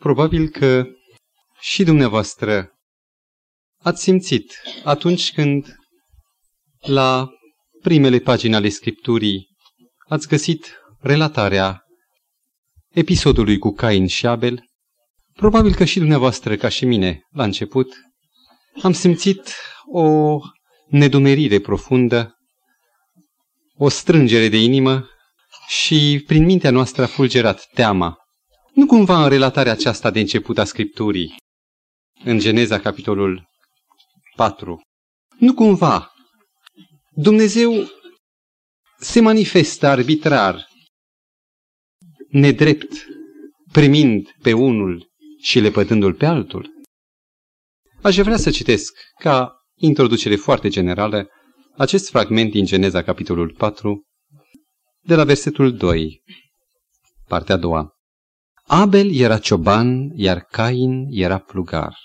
Probabil că și dumneavoastră ați simțit atunci când la primele pagini ale Scripturii ați găsit relatarea episodului cu Cain și Abel, probabil că și dumneavoastră, ca și mine, la început, am simțit o nedumerire profundă, o strângere de inimă și prin mintea noastră a fulgerat teama. Nu cumva în relatarea aceasta de început a Scripturii, în Geneza, capitolul 4, nu cumva Dumnezeu se manifestă arbitrar, nedrept, primind pe unul și lepădându-l pe altul? Aș vrea să citesc, ca introducere foarte generală, acest fragment din Geneza, capitolul 4, de la versetul 2, partea a doua. Abel era cioban, iar Cain era plugar.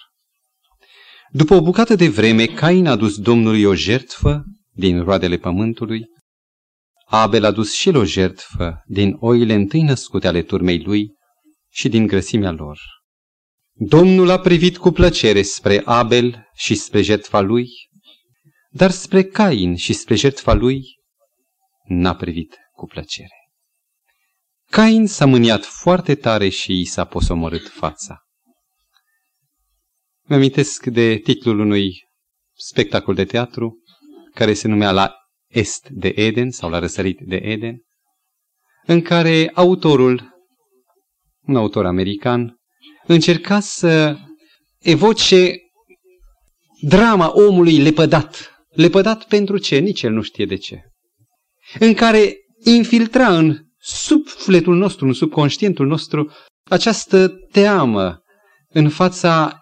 După o bucată de vreme, Cain a dus Domnului o jertfă din roadele pământului. Abel a dus și el o jertfă din oile întâi născute ale turmei lui și din grăsimea lor. Domnul a privit cu plăcere spre Abel și spre jertfa lui, dar spre Cain și spre jertfa lui n-a privit cu plăcere. Cain s-a mâniat foarte tare și i s-a posomorât fața. Mă amintesc de titlul unui spectacol de teatru care se numea La Est de Eden sau La Răsărit de Eden, în care autorul, un autor american, încerca să evoce drama omului lepădat. Lepădat pentru ce? Nici el nu știe de ce. În care infiltra în sufletul nostru, în subconștientul nostru, această teamă în fața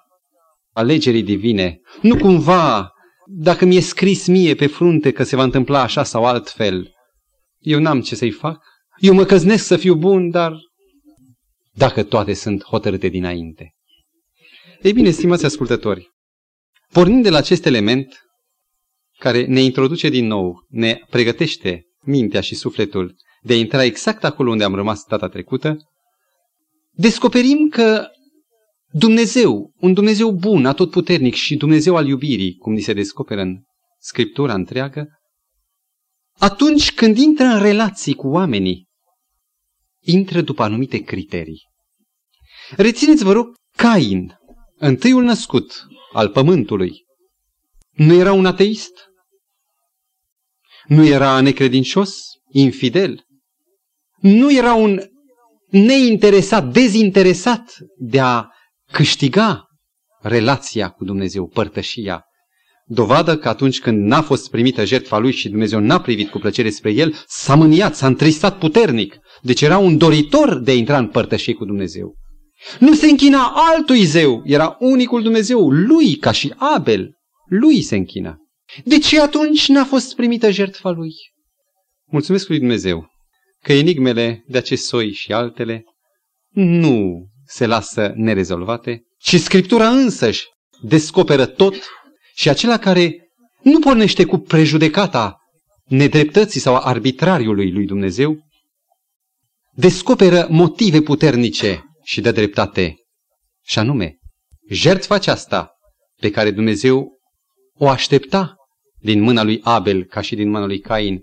alegerii divine. Nu cumva, dacă mi-e scris mie pe frunte că se va întâmpla așa sau altfel, eu n-am ce să-i fac. Eu mă căznesc să fiu bun, dar dacă toate sunt hotărâte dinainte. Ei bine, stimați ascultători, pornind de la acest element care ne introduce din nou, ne pregătește mintea și sufletul de a intra exact acolo unde am rămas data trecută, descoperim că Dumnezeu, un Dumnezeu bun, atotputernic și Dumnezeu al iubirii, cum ni se descoperă în Scriptura întreagă, atunci când intră în relații cu oamenii, intră după anumite criterii. Rețineți, vă rog, Cain, întâiul născut al pământului, nu era un ateist? Nu era necredincios, infidel? Nu era un neinteresat, dezinteresat de a câștiga relația cu Dumnezeu, părtășia. Dovadă că atunci când n-a fost primită jertfa lui și Dumnezeu n-a privit cu plăcere spre el, s-a mâniat, s-a întristat puternic. Deci era un doritor de a intra în părtășie cu Dumnezeu. Nu se închina altui zeu, era unicul Dumnezeu, lui ca și Abel, lui se închina. De ce atunci n-a fost primită jertfa lui? Mulțumesc lui Dumnezeu că enigmele de acest soi și altele nu se lasă nerezolvate, ci Scriptura însăși descoperă tot și acela care nu pornește cu prejudecata nedreptății sau arbitrariului lui Dumnezeu, descoperă motive puternice și de dreptate. Și anume, jertfa aceasta pe care Dumnezeu o aștepta din mâna lui Abel ca și din mâna lui Cain,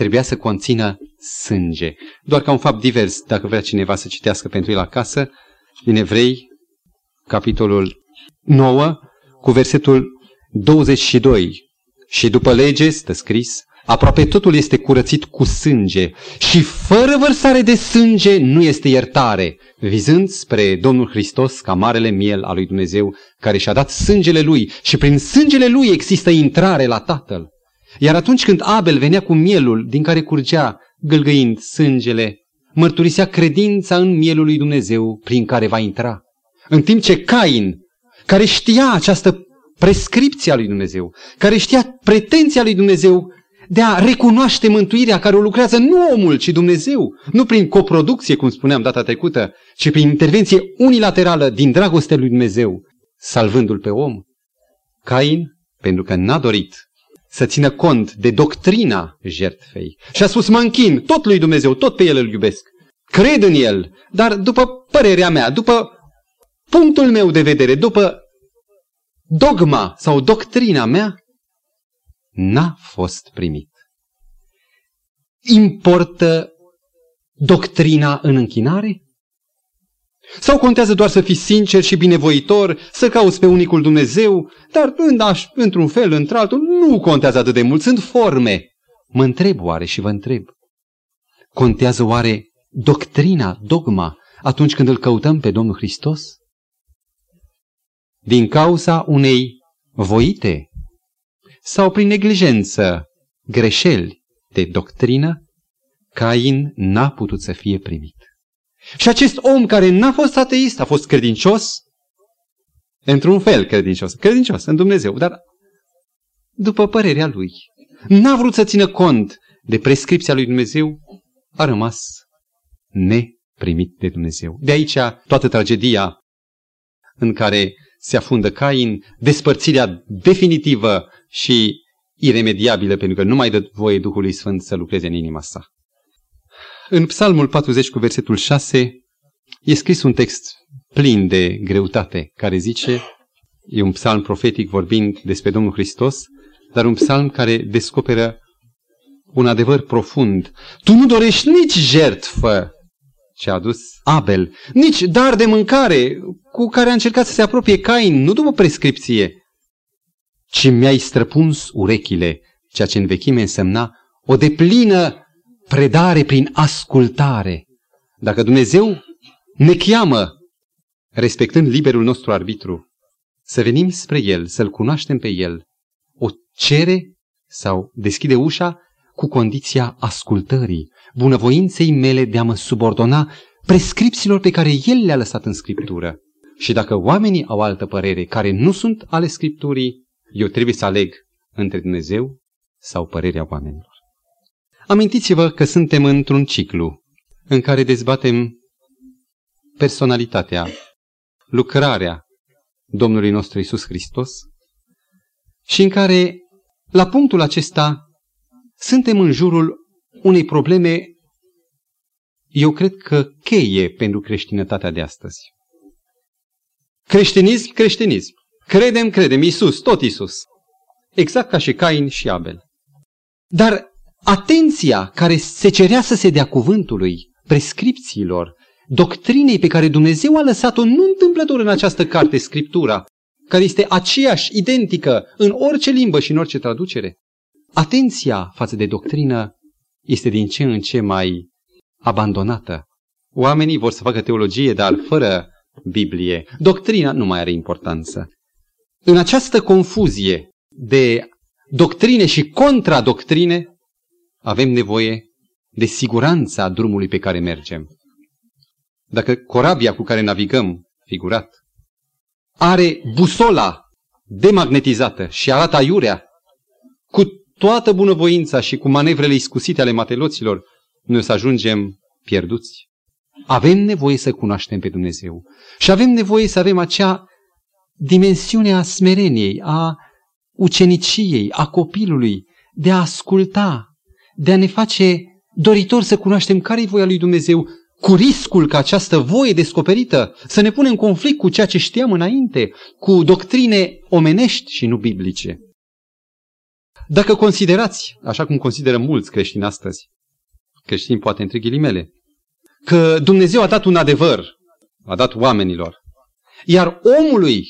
trebuia să conțină sânge. Doar ca un fapt divers, dacă vrea cineva să citească pentru el acasă, din Evrei, capitolul 9, cu versetul 22. Și după lege, stă scris, aproape totul este curățit cu sânge și fără vărsare de sânge nu este iertare, vizând spre Domnul Hristos ca marele miel al lui Dumnezeu, care și-a dat sângele lui și prin sângele lui există intrare la Tatăl. Iar atunci când Abel venea cu mielul din care curgea gâlgăind sângele mărturisea credința în mielul lui Dumnezeu prin care va intra. În timp ce Cain, care știa această prescripție a lui Dumnezeu, care știa pretenția lui Dumnezeu de a recunoaște mântuirea care o lucrează nu omul, ci Dumnezeu, nu prin coproducție, cum spuneam data trecută, ci prin intervenție unilaterală din dragostea lui Dumnezeu, salvându-l pe om. Cain, pentru că n-a dorit să țină cont de doctrina jertfei. Și a spus, mă închin tot lui Dumnezeu, tot pe El îl iubesc. Cred în El, dar după părerea mea, după punctul meu de vedere, după dogma sau doctrina mea, n-a fost primit. Importă doctrina în închinare? Sau contează doar să fii sincer și binevoitor, să cauți pe unicul Dumnezeu, dar într-un fel, într-altul, nu contează atât de mult, sunt forme. Mă întreb oare și vă întreb, contează oare doctrina, dogma, atunci când îl căutăm pe Domnul Hristos? Din cauza unei voite sau prin neglijență, greșeli de doctrină, Cain n-a putut să fie primit. Și acest om care n-a fost ateist, a fost credincios, într-un fel credincios, credincios în Dumnezeu, dar după părerea lui, n-a vrut să țină cont de prescripția lui Dumnezeu, a rămas neprimit de Dumnezeu. De aici toată tragedia în care se afundă Cain, despărțirea definitivă și iremediabilă, pentru că nu mai dă voie Duhului Sfânt să lucreze în inima sa. În Psalmul 40 cu versetul 6 e scris un text plin de greutate, care zice, e un psalm profetic vorbind despre Domnul Hristos, dar un psalm care descoperă un adevăr profund. Tu nu dorești nici jertfă ce a adus Abel, nici dar de mâncare cu care a încercat să se apropie Cain, nu după prescripție, ci mi-ai străpuns urechile, ceea ce în vechime însemna o deplină predare prin ascultare. Dacă Dumnezeu ne cheamă, respectând liberul nostru arbitru, să venim spre El, să-L cunoaștem pe El, o cere sau deschide ușa cu condiția ascultării, bunăvoinței mele de a mă subordona prescripțiilor pe care El le-a lăsat în Scriptură. Și dacă oamenii au altă părere care nu sunt ale Scripturii, eu trebuie să aleg între Dumnezeu sau părerea oamenilor. Amintiți-vă că suntem într-un ciclu în care dezbatem personalitatea, lucrarea Domnului nostru Isus Hristos și în care, la punctul acesta, suntem în jurul unei probleme, eu cred că cheie pentru creștinătatea de astăzi. Creștinism, creștinism. Credem, credem, Isus, tot Isus. Exact ca și Cain și Abel. Dar atenția care se cerea să se dea cuvântului, prescripțiilor, doctrinei pe care Dumnezeu a lăsat-o nu întâmplător în această carte, Scriptura, care este aceeași, identică, în orice limbă și în orice traducere. Atenția față de doctrină este din ce în ce mai abandonată. Oamenii vor să facă teologie, dar fără Biblie. Doctrina nu mai are importanță. În această confuzie de doctrine și contradoctrine, avem nevoie de siguranța drumului pe care mergem. Dacă corabia cu care navigăm, figurat, are busola demagnetizată și arată aiurea, cu toată bunăvoința și cu manevrele iscusite ale mateloților, noi o să ajungem pierduți. Avem nevoie să cunoaștem pe Dumnezeu și avem nevoie să avem acea dimensiune a smereniei, a uceniciei, a copilului, de a asculta, de a ne face doritor să cunoaștem care e voia lui Dumnezeu, cu riscul ca această voie descoperită să ne pune în conflict cu ceea ce știam înainte, cu doctrine omenești și nu biblice. Dacă considerați, așa cum consideră mulți creștini astăzi, creștini poate între ghilimele, că Dumnezeu a dat un adevăr, a dat oamenilor, iar omului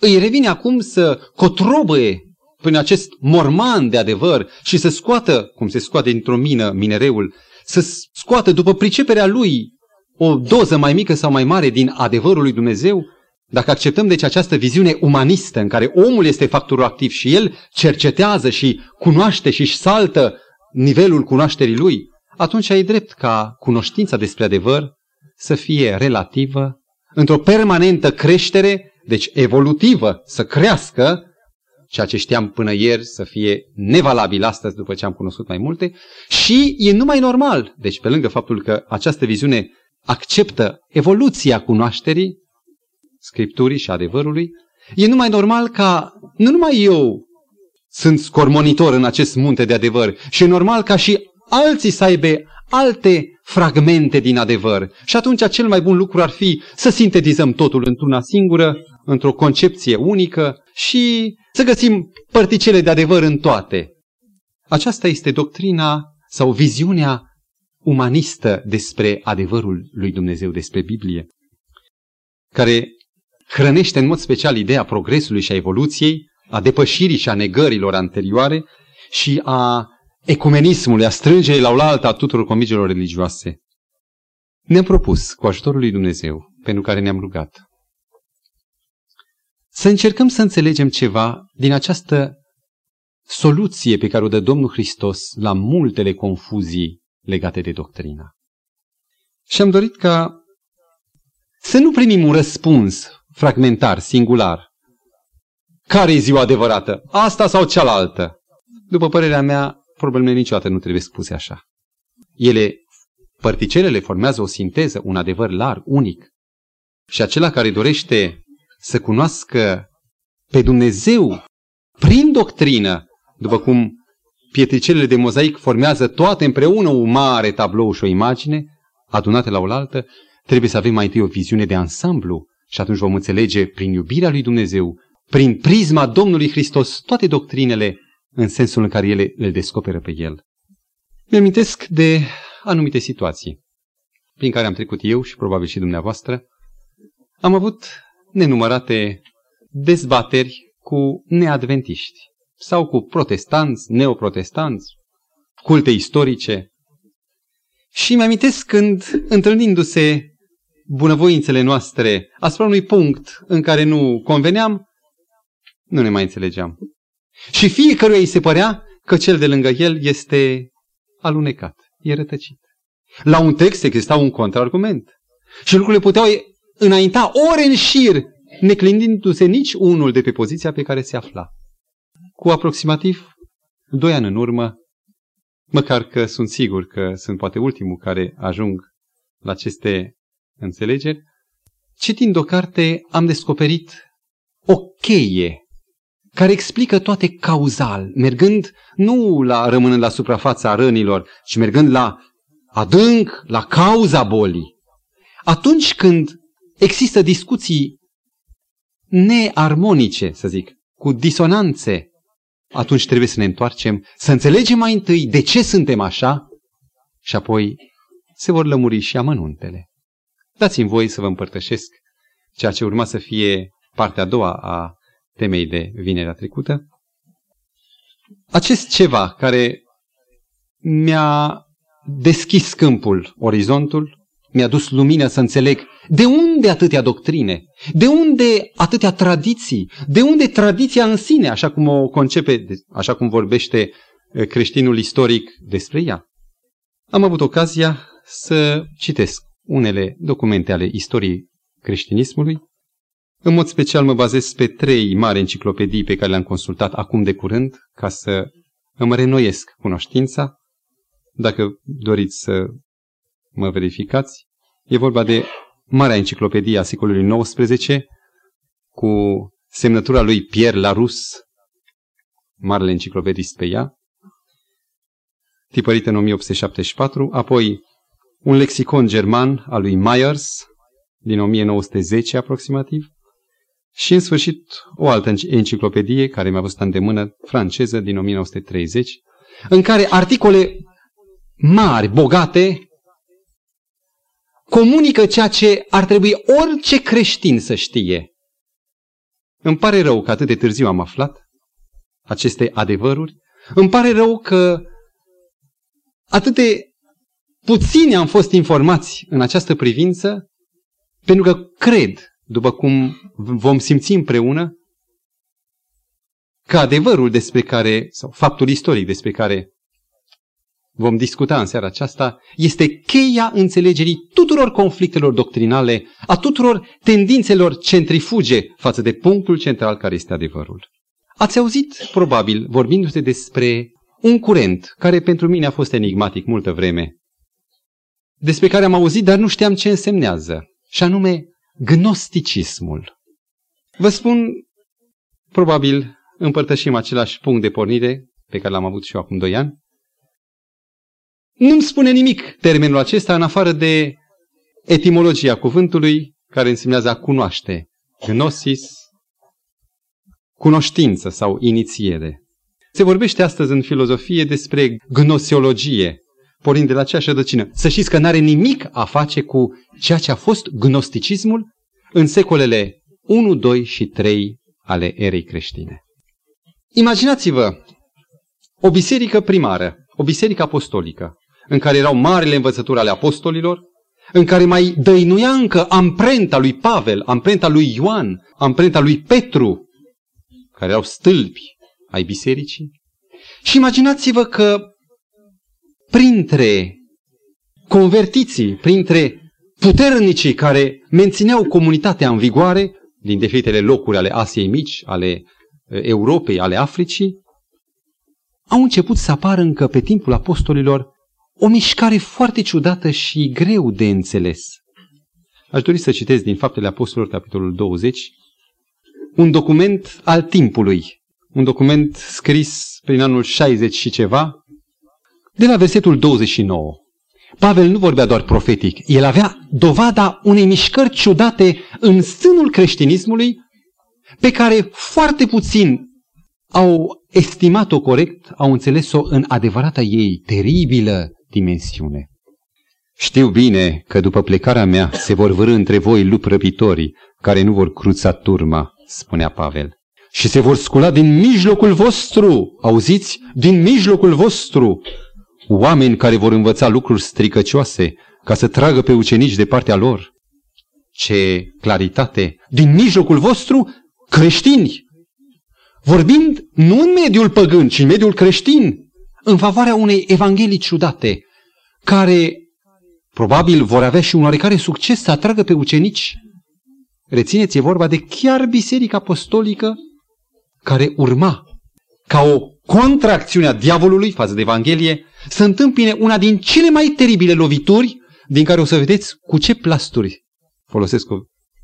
îi revine acum să cotrobăie prin acest morman de adevăr și să scoată, cum se scoate dintr-o mină minereul, să scoată după priceperea lui o doză mai mică sau mai mare din adevărul lui Dumnezeu, dacă acceptăm deci această viziune umanistă în care omul este factorul activ și el cercetează și cunoaște și își saltă nivelul cunoașterii lui, atunci ai drept ca cunoștința despre adevăr să fie relativă, într-o permanentă creștere, deci evolutivă, să crească, ceea ce știam până ieri să fie nevalabil astăzi după ce am cunoscut mai multe și e numai normal. Deci pe lângă faptul că această viziune acceptă evoluția cunoașterii, scripturii și adevărului, e numai normal ca nu numai eu sunt scormonitor în acest munte de adevăr și e normal ca și alții să aibă alte fragmente din adevăr. Și atunci cel mai bun lucru ar fi să sintetizăm totul într-una singură, într-o concepție unică și să găsim părticele de adevăr în toate. Aceasta este doctrina sau viziunea umanistă despre adevărul lui Dumnezeu, despre Biblie, care hrănește în mod special ideea progresului și a evoluției, a depășirii și a negărilor anterioare și a ecumenismului, a strângerii la oaltă a tuturor convingerilor religioase. Ne-am propus, cu ajutorul lui Dumnezeu, pentru care ne-am rugat, să încercăm să înțelegem ceva din această soluție pe care o dă Domnul Hristos la multele confuzii legate de doctrina. Și am dorit ca să nu primim un răspuns fragmentar, singular. Care e ziua adevărată? Asta sau cealaltă? După părerea mea, problemele niciodată nu trebuie spuse așa. Ele, părticelele formează o sinteză, un adevăr larg, unic. Și acela care dorește să cunoască pe Dumnezeu prin doctrină, după cum pietricelele de mozaic formează toate împreună un mare tablou și o imagine, adunate la oaltă, trebuie să avem mai întâi o viziune de ansamblu și atunci vom înțelege prin iubirea lui Dumnezeu, prin prisma Domnului Hristos, toate doctrinele în sensul în care ele le descoperă pe El. Mi-amintesc de anumite situații prin care am trecut eu și probabil și dumneavoastră. Am avut nenumărate dezbateri cu neadventiști sau cu protestanți, neoprotestanți, culte istorice. Și mi-amintesc când, întâlnindu-se bunăvoințele noastre asupra unui punct în care nu conveneam, nu ne mai înțelegeam. Și fiecăruia îi se părea că cel de lângă el este alunecat, e rătăcit. La un text exista un contraargument. Și lucrurile puteau înainta ore în șir, neclindindu-se nici unul de pe poziția pe care se afla. Cu aproximativ doi ani în urmă, măcar că sunt sigur că sunt poate ultimul care ajung la aceste înțelegeri, citind o carte am descoperit o cheie care explică toate cauzal, mergând nu la rămânând la suprafața rănilor, ci mergând la adânc, la cauza bolii. Atunci când există discuții nearmonice, să zic, cu disonanțe, atunci trebuie să ne întoarcem, să înțelegem mai întâi de ce suntem așa și apoi se vor lămuri și amănuntele. Dați-mi voi să vă împărtășesc ceea ce urma să fie partea a doua a temei de vinerea trecută. Acest ceva care mi-a deschis câmpul, orizontul, mi-a dus lumină să înțeleg de unde atâtea doctrine, de unde atâtea tradiții, de unde tradiția în sine, așa cum o concepe, așa cum vorbește eh, creștinul istoric despre ea. Am avut ocazia să citesc unele documente ale istoriei creștinismului. În mod special mă bazez pe trei mari enciclopedii pe care le-am consultat acum de curând ca să îmi renoiesc cunoștința. Dacă doriți să mă verificați, e vorba de Marea Enciclopedie a secolului XIX cu semnătura lui Pierre Larousse, marele enciclopedist pe ea, tipărită în 1874, apoi un lexicon german al lui Myers, din 1910 aproximativ, și în sfârșit o altă enciclopedie care mi-a fost îndemână, franceză, din 1930, în care articole mari, bogate, comunică ceea ce ar trebui orice creștin să știe. Îmi pare rău că atât de târziu am aflat aceste adevăruri. Îmi pare rău că atât de puțini am fost informați în această privință, pentru că cred, după cum vom simți împreună, că adevărul despre care, sau faptul istoric despre care vom discuta în seara aceasta, este cheia înțelegerii tuturor conflictelor doctrinale, a tuturor tendințelor centrifuge față de punctul central care este adevărul. Ați auzit, probabil, vorbindu-se despre un curent care pentru mine a fost enigmatic multă vreme, despre care am auzit, dar nu știam ce însemnează, și anume gnosticismul. Vă spun, probabil împărtășim același punct de pornire pe care l-am avut și eu acum doi ani. Nu-mi spune nimic termenul acesta în afară de etimologia cuvântului care însemnează a cunoaște. Gnosis, cunoștință sau inițiere. Se vorbește astăzi în filozofie despre gnosiologie, pornind de la aceeași rădăcină. Să știți că nu are nimic a face cu ceea ce a fost gnosticismul în secolele 1, 2 și 3 ale erei creștine. Imaginați-vă o biserică primară, o biserică apostolică, în care erau marile învățături ale apostolilor, în care mai dăinuia încă amprenta lui Pavel, amprenta lui Ioan, amprenta lui Petru, care erau stâlpi ai bisericii. Și imaginați-vă că printre convertiții, printre puternicii care mențineau comunitatea în vigoare, din diferitele locuri ale Asiei Mici, ale Europei, ale Africii, au început să apară încă pe timpul apostolilor o mișcare foarte ciudată și greu de înțeles. Aș dori să citesc din Faptele Apostolilor, capitolul 20, un document al timpului, un document scris prin anul 60 și ceva, de la versetul 29. Pavel nu vorbea doar profetic, el avea dovada unei mișcări ciudate în sânul creștinismului, pe care foarte puțin au estimat-o corect, au înțeles-o în adevărata ei teribilă dimensiune. Știu bine că după plecarea mea se vor vârâ între voi lupi răpitorii care nu vor cruța turma, spunea Pavel. Și se vor scula din mijlocul vostru, auziți, din mijlocul vostru, oameni care vor învăța lucruri stricăcioase ca să tragă pe ucenici de partea lor. Ce claritate! Din mijlocul vostru, creștini! Vorbind nu în mediul păgân, ci în mediul creștin, în favoarea unei evanghelii ciudate, care probabil vor avea și un oarecare succes să atragă pe ucenici. Rețineți, e vorba de chiar Biserica Apostolică care urma ca o contracțiune a diavolului față de Evanghelie să întâmpine una din cele mai teribile lovituri din care o să vedeți cu ce plasturi, folosesc o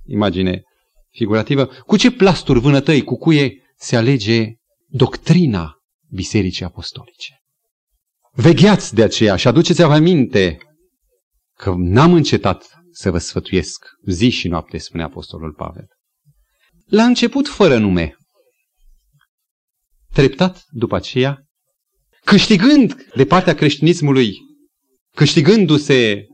imagine figurativă, cu ce plasturi vânătăi, cu cuie se alege doctrina Bisericii Apostolice. Vegheați de aceea și aduceți-vă aminte că n-am încetat să vă sfătuiesc zi și noapte, spune Apostolul Pavel. La început fără nume. Treptat după aceea, câștigând de partea creștinismului, câștigându-se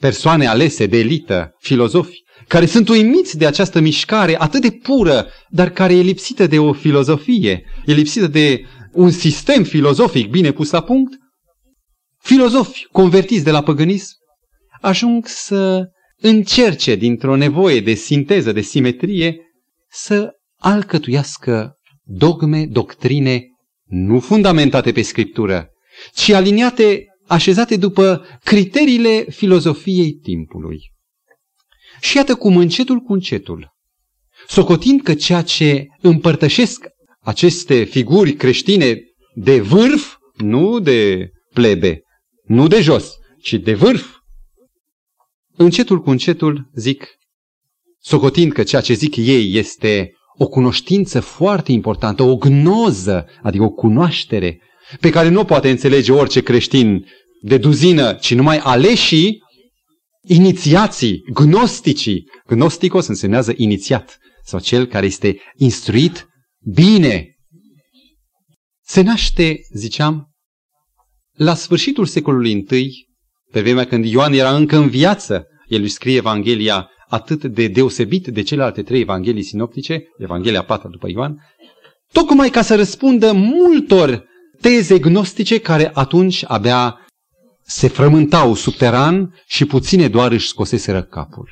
persoane alese de elită, filozofi, care sunt uimiți de această mișcare atât de pură, dar care e lipsită de o filozofie, e lipsită de un sistem filozofic bine pus la punct, filozofi convertiți de la păgânism ajung să încerce dintr-o nevoie de sinteză, de simetrie, să alcătuiască dogme, doctrine nu fundamentate pe scriptură, ci aliniate, așezate după criteriile filozofiei timpului. Și iată cum încetul cu încetul, socotind că ceea ce împărtășesc aceste figuri creștine de vârf, nu de plebe, nu de jos, ci de vârf. Încetul cu încetul zic, socotind că ceea ce zic ei este o cunoștință foarte importantă, o gnoză, adică o cunoaștere, pe care nu o poate înțelege orice creștin de duzină, ci numai aleșii, inițiații, gnosticii. Gnosticos însemnează inițiat sau cel care este instruit bine. Se naște, ziceam, la sfârșitul secolului I, pe vremea când Ioan era încă în viață, el își scrie Evanghelia atât de deosebit de celelalte trei Evanghelii sinoptice, Evanghelia patra după Ioan, tocmai ca să răspundă multor teze gnostice care atunci abia se frământau subteran și puține doar își scoseseră capul.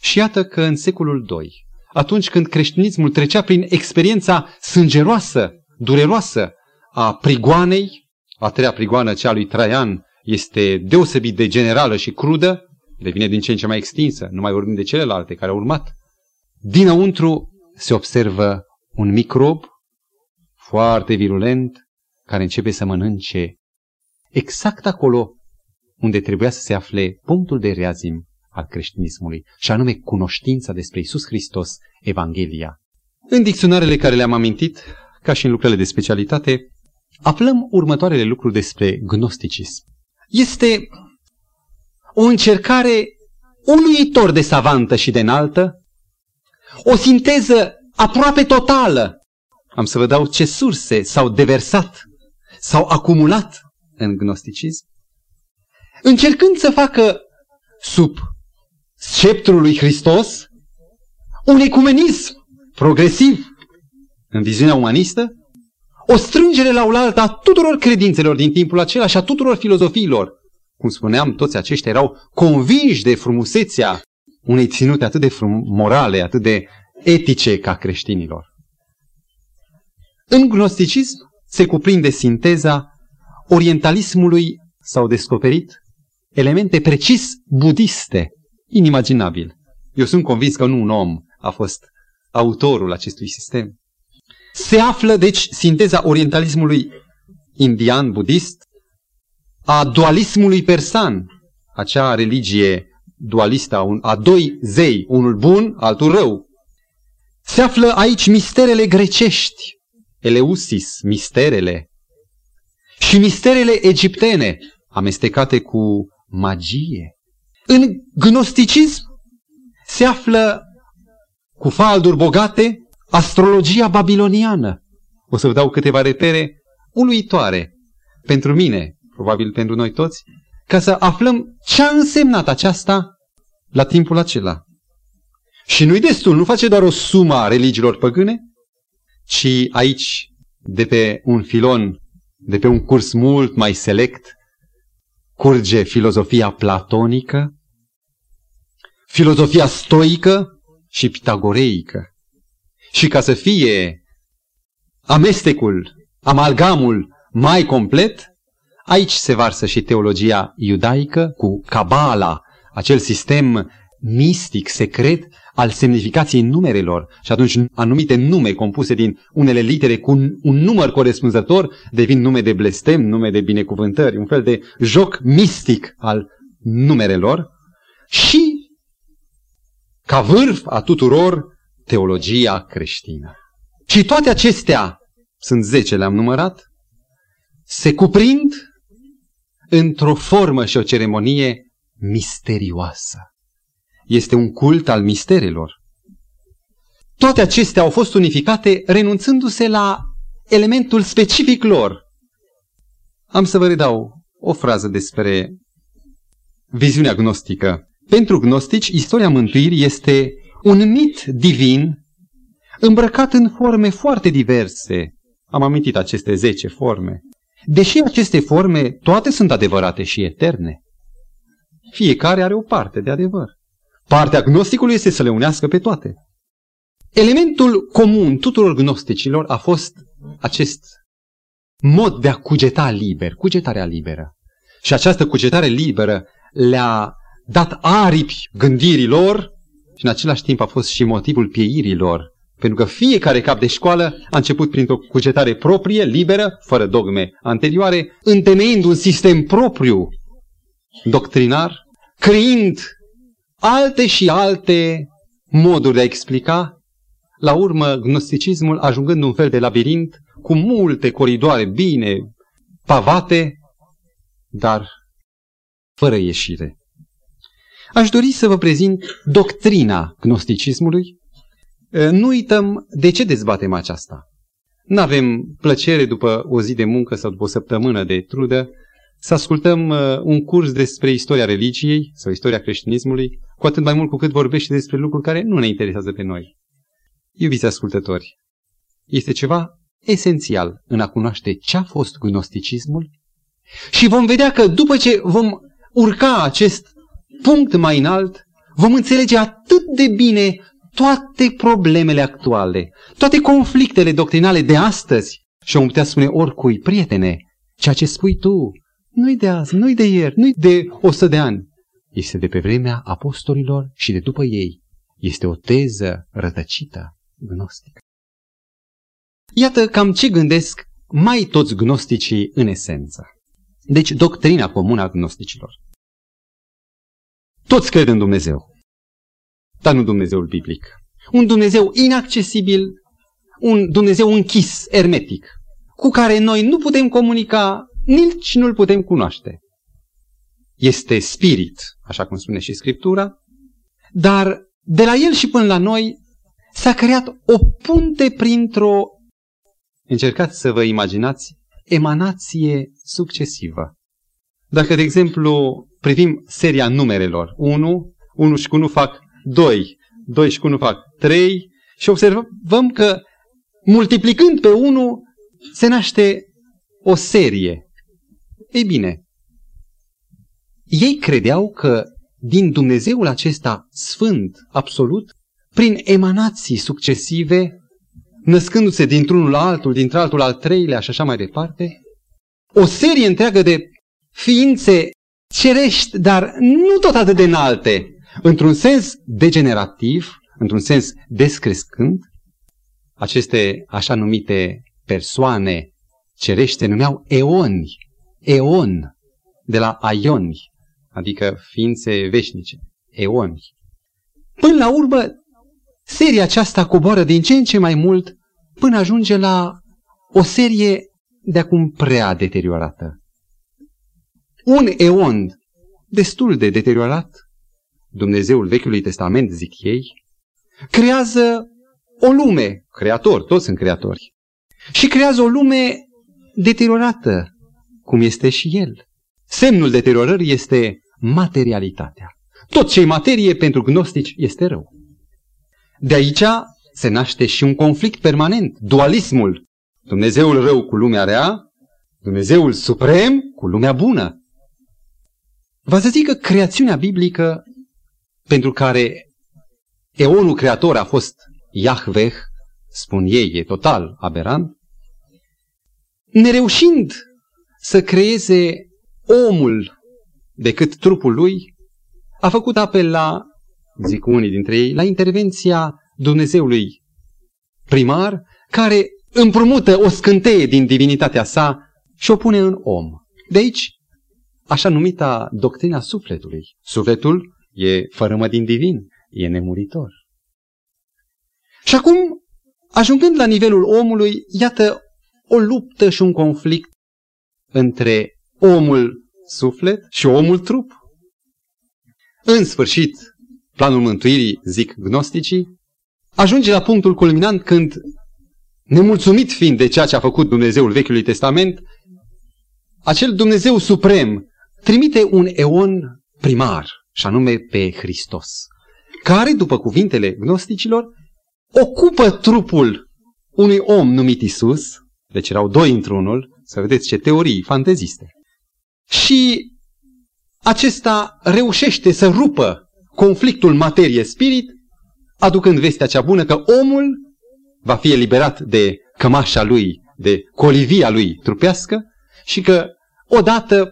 Și iată că în secolul II, atunci când creștinismul trecea prin experiența sângeroasă, dureroasă a prigoanei, a treia prigoană, cea lui Traian, este deosebit de generală și crudă, devine din ce în ce mai extinsă, nu mai vorbim de celelalte care au urmat. Dinăuntru se observă un microb foarte virulent care începe să mănânce exact acolo unde trebuia să se afle punctul de reazim al creștinismului, și anume cunoștința despre Isus Hristos, Evanghelia. În dicționarele care le-am amintit, ca și în lucrările de specialitate, aflăm următoarele lucruri despre gnosticism. este o încercare uluitor de savantă și de înaltă, o sinteză aproape totală. Am să vă dau ce surse s-au deversat, s-au acumulat în gnosticism, încercând să facă sub sceptrul lui Hristos un ecumenism progresiv în viziunea umanistă, o strângere la oaltă a tuturor credințelor din timpul acela și a tuturor filozofiilor. Cum spuneam, toți aceștia erau convinși de frumusețea unei ținute atât de frum- morale, atât de etice ca creștinilor. În gnosticism se cuprinde sinteza orientalismului s-au descoperit elemente precis budiste, inimaginabil. Eu sunt convins că nu un om a fost autorul acestui sistem. Se află, deci, sinteza orientalismului indian, budist, a dualismului persan, acea religie dualistă a doi zei, unul bun, altul rău. Se află aici misterele grecești, Eleusis, misterele, și misterele egiptene, amestecate cu magie. În gnosticism se află cu falduri bogate astrologia babiloniană. O să vă dau câteva repere uluitoare pentru mine, probabil pentru noi toți, ca să aflăm ce a însemnat aceasta la timpul acela. Și nu-i destul, nu face doar o sumă a religiilor păgâne, ci aici, de pe un filon, de pe un curs mult mai select, curge filozofia platonică, filozofia stoică și pitagoreică. Și ca să fie amestecul, amalgamul mai complet, aici se varsă și teologia iudaică cu cabala, acel sistem mistic, secret, al semnificației numerelor. Și atunci anumite nume compuse din unele litere cu un, un număr corespunzător devin nume de blestem, nume de binecuvântări, un fel de joc mistic al numerelor. Și, ca vârf a tuturor, teologia creștină. Și toate acestea, sunt zece le-am numărat, se cuprind într-o formă și o ceremonie misterioasă este un cult al misterilor. Toate acestea au fost unificate renunțându-se la elementul specific lor. Am să vă redau o frază despre viziunea gnostică. Pentru gnostici, istoria mântuirii este un mit divin îmbrăcat în forme foarte diverse. Am amintit aceste zece forme. Deși aceste forme toate sunt adevărate și eterne, fiecare are o parte de adevăr. Partea gnosticului este să le unească pe toate. Elementul comun tuturor gnosticilor a fost acest mod de a cugeta liber, cugetarea liberă. Și această cugetare liberă le-a dat aripi gândirilor și în același timp a fost și motivul pieirilor. Pentru că fiecare cap de școală a început printr-o cugetare proprie, liberă, fără dogme anterioare, întemeind un sistem propriu doctrinar, creând alte și alte moduri de a explica, la urmă gnosticismul ajungând un fel de labirint cu multe coridoare bine pavate, dar fără ieșire. Aș dori să vă prezint doctrina gnosticismului. Nu uităm de ce dezbatem aceasta. Nu avem plăcere după o zi de muncă sau după o săptămână de trudă să ascultăm uh, un curs despre istoria religiei sau istoria creștinismului, cu atât mai mult cu cât vorbește despre lucruri care nu ne interesează pe noi. Iubiți ascultători, este ceva esențial în a cunoaște ce a fost gnosticismul și vom vedea că după ce vom urca acest punct mai înalt, vom înțelege atât de bine toate problemele actuale, toate conflictele doctrinale de astăzi și om putea spune oricui, prietene, ceea ce spui tu nu-i de azi, nu-i de ieri, nu-i de o să de ani. Este de pe vremea apostolilor și de după ei. Este o teză rătăcită gnostică. Iată cam ce gândesc mai toți gnosticii în esență. Deci doctrina comună a gnosticilor. Toți cred în Dumnezeu, dar nu Dumnezeul biblic. Un Dumnezeu inaccesibil, un Dumnezeu închis, ermetic, cu care noi nu putem comunica nici nu-l putem cunoaște. este spirit, așa cum spune și Scriptura, dar de la el și până la noi s-a creat o punte printr-o, încercați să vă imaginați, emanație succesivă. Dacă, de exemplu, privim seria numerelor, 1, 1 și cu 1 fac 2, 2 și cu 1 fac. 3 și observăm că multiplicând pe 1 se naște o serie. Ei bine, ei credeau că din Dumnezeul acesta sfânt, absolut, prin emanații succesive, născându-se dintr-unul la altul, dintr-altul al treilea și așa mai departe, o serie întreagă de ființe cerești, dar nu tot atât de înalte, într-un sens degenerativ, într-un sens descrescând, aceste așa numite persoane cerești se numeau eoni, eon, de la aioni, adică ființe veșnice, eoni. Până la urmă, seria aceasta coboară din ce în ce mai mult până ajunge la o serie de acum prea deteriorată. Un eon destul de deteriorat, Dumnezeul Vechiului Testament, zic ei, creează o lume, creator, toți sunt creatori, și creează o lume deteriorată, cum este și el. Semnul deteriorării este materialitatea. Tot ce e materie pentru gnostici este rău. De aici se naște și un conflict permanent, dualismul. Dumnezeul rău cu lumea rea, Dumnezeul suprem cu lumea bună. Vă să zic că creațiunea biblică, pentru care eonul creator a fost Yahweh, spun ei, e total aberant, nereușind să creeze omul decât trupul lui, a făcut apel la, zic unii dintre ei, la intervenția Dumnezeului primar, care împrumută o scânteie din divinitatea sa și o pune în om. De aici, așa numita doctrina sufletului. Sufletul e fărâmă din divin, e nemuritor. Și acum, ajungând la nivelul omului, iată o luptă și un conflict între omul suflet și omul trup. În sfârșit, planul mântuirii, zic gnosticii, ajunge la punctul culminant când, nemulțumit fiind de ceea ce a făcut Dumnezeul Vechiului Testament, acel Dumnezeu suprem trimite un eon primar, și anume pe Hristos, care, după cuvintele gnosticilor, ocupă trupul unui om numit Isus, deci erau doi într-unul, să vedeți ce teorii fanteziste. Și acesta reușește să rupă conflictul materie-spirit, aducând vestea cea bună că omul va fi eliberat de cămașa lui, de colivia lui trupească și că odată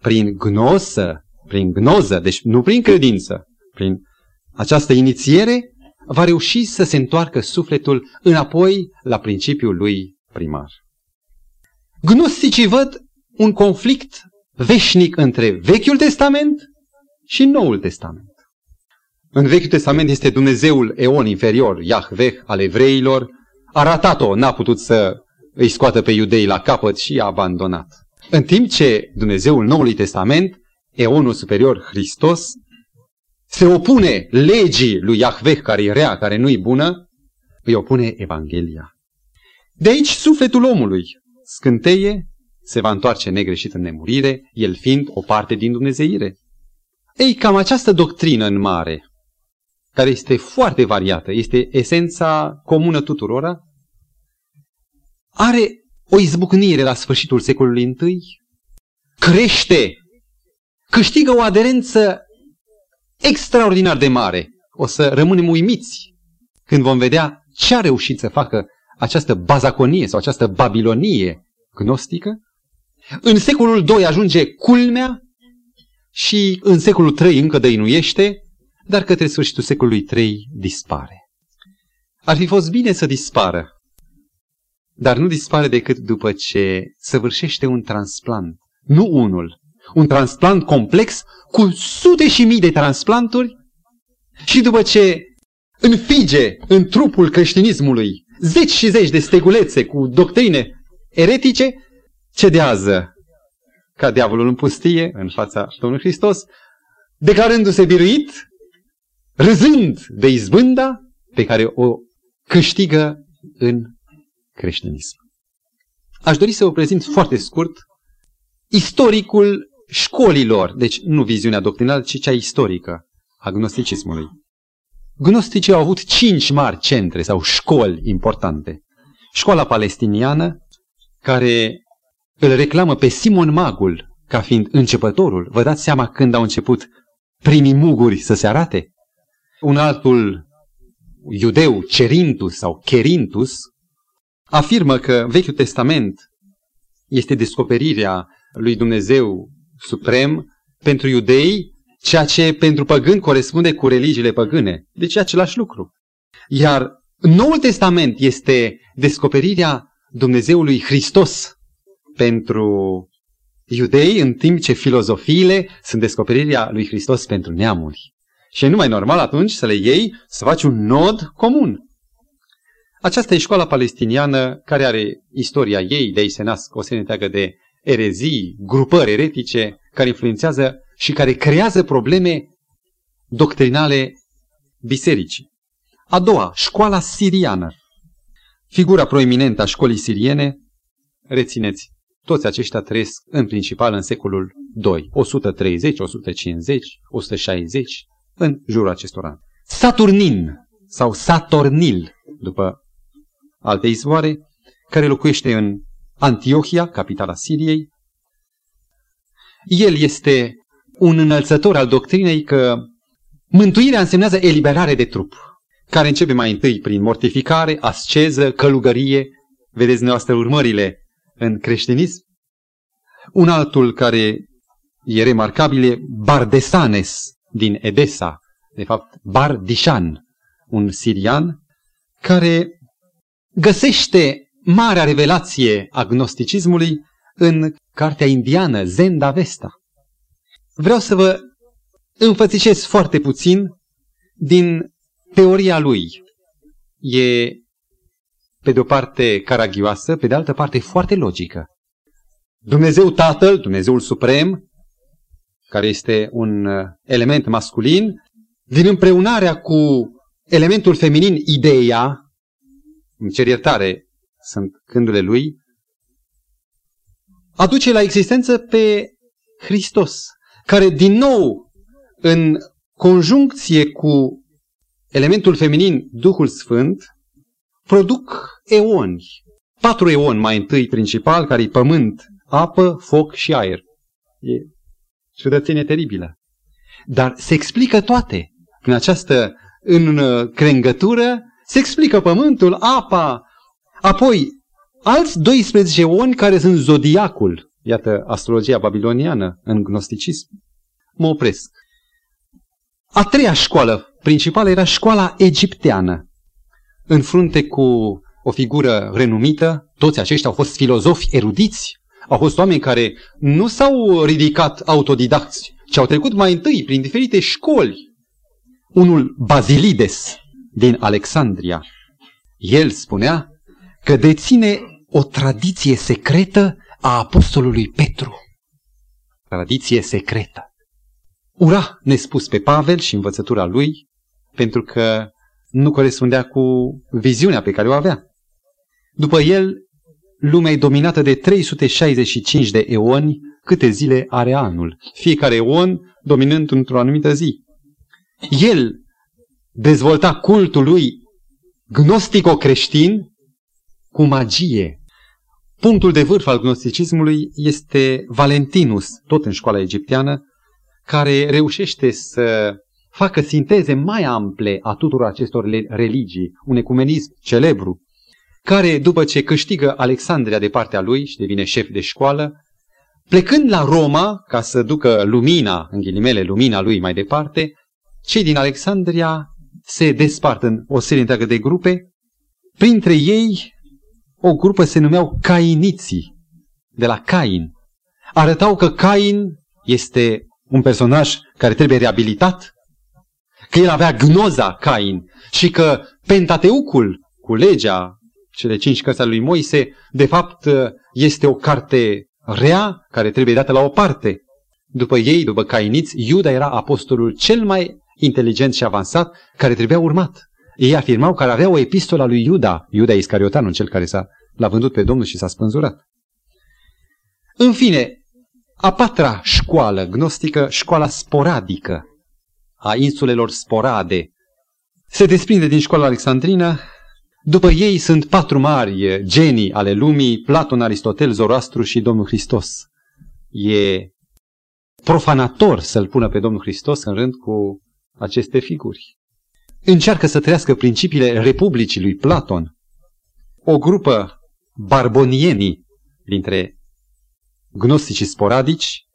prin gnosă, prin gnoză, deci nu prin credință, prin această inițiere, va reuși să se întoarcă sufletul înapoi la principiul lui primar. Gnosticii văd un conflict veșnic între Vechiul Testament și Noul Testament. În Vechiul Testament este Dumnezeul eon inferior, Yahweh al evreilor, a ratat-o, n-a putut să îi scoată pe iudei la capăt și a abandonat. În timp ce Dumnezeul Noului Testament, eonul superior Hristos, se opune legii lui Yahweh care e rea, care nu e bună, îi opune Evanghelia. De aici sufletul omului scânteie, se va întoarce negreșit în nemurire, el fiind o parte din dumnezeire. Ei, cam această doctrină în mare, care este foarte variată, este esența comună tuturora, are o izbucnire la sfârșitul secolului I, crește, câștigă o aderență extraordinar de mare. O să rămânem uimiți când vom vedea ce a reușit să facă această bazaconie sau această babilonie gnostică. În secolul II ajunge culmea și în secolul III încă dăinuiește, dar către sfârșitul secolului III dispare. Ar fi fost bine să dispară, dar nu dispare decât după ce săvârșește un transplant. Nu unul, un transplant complex cu sute și mii de transplanturi și după ce înfige în trupul creștinismului zeci și zeci de stegulețe cu doctrine eretice, cedează ca diavolul în pustie, în fața Domnului Hristos, declarându-se biruit, râzând de izbânda pe care o câștigă în creștinism. Aș dori să vă prezint foarte scurt istoricul școlilor, deci nu viziunea doctrinală, ci cea istorică a gnosticismului. Gnosticii au avut cinci mari centre sau școli importante. Școala palestiniană, care îl reclamă pe Simon Magul ca fiind începătorul. Vă dați seama când au început primii muguri să se arate? Un altul iudeu, Cerintus sau Cherintus, afirmă că Vechiul Testament este descoperirea lui Dumnezeu suprem pentru iudei, ceea ce pentru păgâni corespunde cu religiile păgâne. Deci e același lucru. Iar Noul Testament este descoperirea Dumnezeului Hristos pentru iudei, în timp ce filozofiile sunt descoperirea lui Hristos pentru neamuri. Și e numai normal atunci să le iei, să faci un nod comun. Aceasta e școala palestiniană care are istoria ei, de aici se nasc o serie întreagă de erezii, grupări eretice care influențează și care creează probleme doctrinale bisericii. A doua, școala siriană. Figura proeminentă a școlii siriene, rețineți, toți aceștia trăiesc în principal în secolul 2, 130, 150, 160, în jurul acestor ani. Saturnin sau Satornil, după alte izvoare, care locuiește în Antiohia, capitala Siriei. El este un înălțător al doctrinei că mântuirea însemnează eliberare de trup, care începe mai întâi prin mortificare, asceză, călugărie, vedeți dumneavoastră urmările în creștinism. Un altul care e remarcabil e Bardesanes din Edesa, de fapt Bardishan, un sirian, care găsește marea revelație a gnosticismului în cartea indiană Zenda Vesta. Vreau să vă înfățișez foarte puțin din teoria lui. E pe de o parte caragioasă, pe de altă parte foarte logică. Dumnezeu Tatăl, Dumnezeul Suprem, care este un uh, element masculin, din împreunarea cu elementul feminin, ideea, îmi cer iertare, sunt gândurile lui, aduce la existență pe Hristos, care din nou, în conjuncție cu elementul feminin, Duhul Sfânt, produc eoni. Patru eoni mai întâi principal, care e pământ, apă, foc și aer. E ciudățenie teribilă. Dar se explică toate. În această în crengătură se explică pământul, apa, apoi alți 12 oni care sunt zodiacul. Iată astrologia babiloniană în gnosticism. Mă opresc. A treia școală principală era școala egipteană. În frunte cu o figură renumită, toți aceștia au fost filozofi erudiți, au fost oameni care nu s-au ridicat autodidacți, ci au trecut mai întâi prin diferite școli. Unul Bazilides din Alexandria. El spunea că deține o tradiție secretă a apostolului Petru. Tradiție secretă. Ura nespus pe Pavel și învățătura lui, pentru că nu corespundea cu viziunea pe care o avea. După el, lumea e dominată de 365 de eoni, câte zile are anul, fiecare eon dominând într-o anumită zi. El dezvolta cultul lui gnostico-creștin cu magie. Punctul de vârf al gnosticismului este Valentinus, tot în școala egipteană, care reușește să facă sinteze mai ample a tuturor acestor religii, un ecumenism celebru, care, după ce câștigă Alexandria de partea lui și devine șef de școală, plecând la Roma ca să ducă lumina, în ghilimele, lumina lui mai departe, cei din Alexandria se despart în o serie întreagă de grupe, printre ei o grupă se numeau Cainiții, de la Cain. Arătau că Cain este un personaj care trebuie reabilitat, că el avea gnoza Cain și că Pentateucul cu legea, cele cinci cărți ale lui Moise, de fapt este o carte rea care trebuie dată la o parte. După ei, după cainiți, Iuda era apostolul cel mai inteligent și avansat care trebuia urmat. Ei afirmau că avea o epistolă a lui Iuda, Iuda Iscariotanul, cel care s-a, l-a vândut pe Domnul și s-a spânzurat. În fine, a patra școală gnostică, școala sporadică a insulelor Sporade, se desprinde din școala alexandrină. După ei sunt patru mari genii ale lumii, Platon, Aristotel, Zoroastru și Domnul Hristos. E profanator să-l pună pe Domnul Hristos în rând cu aceste figuri. Încearcă să trăiască principiile Republicii lui Platon. O grupă barbonienii dintre gnosticii sporadici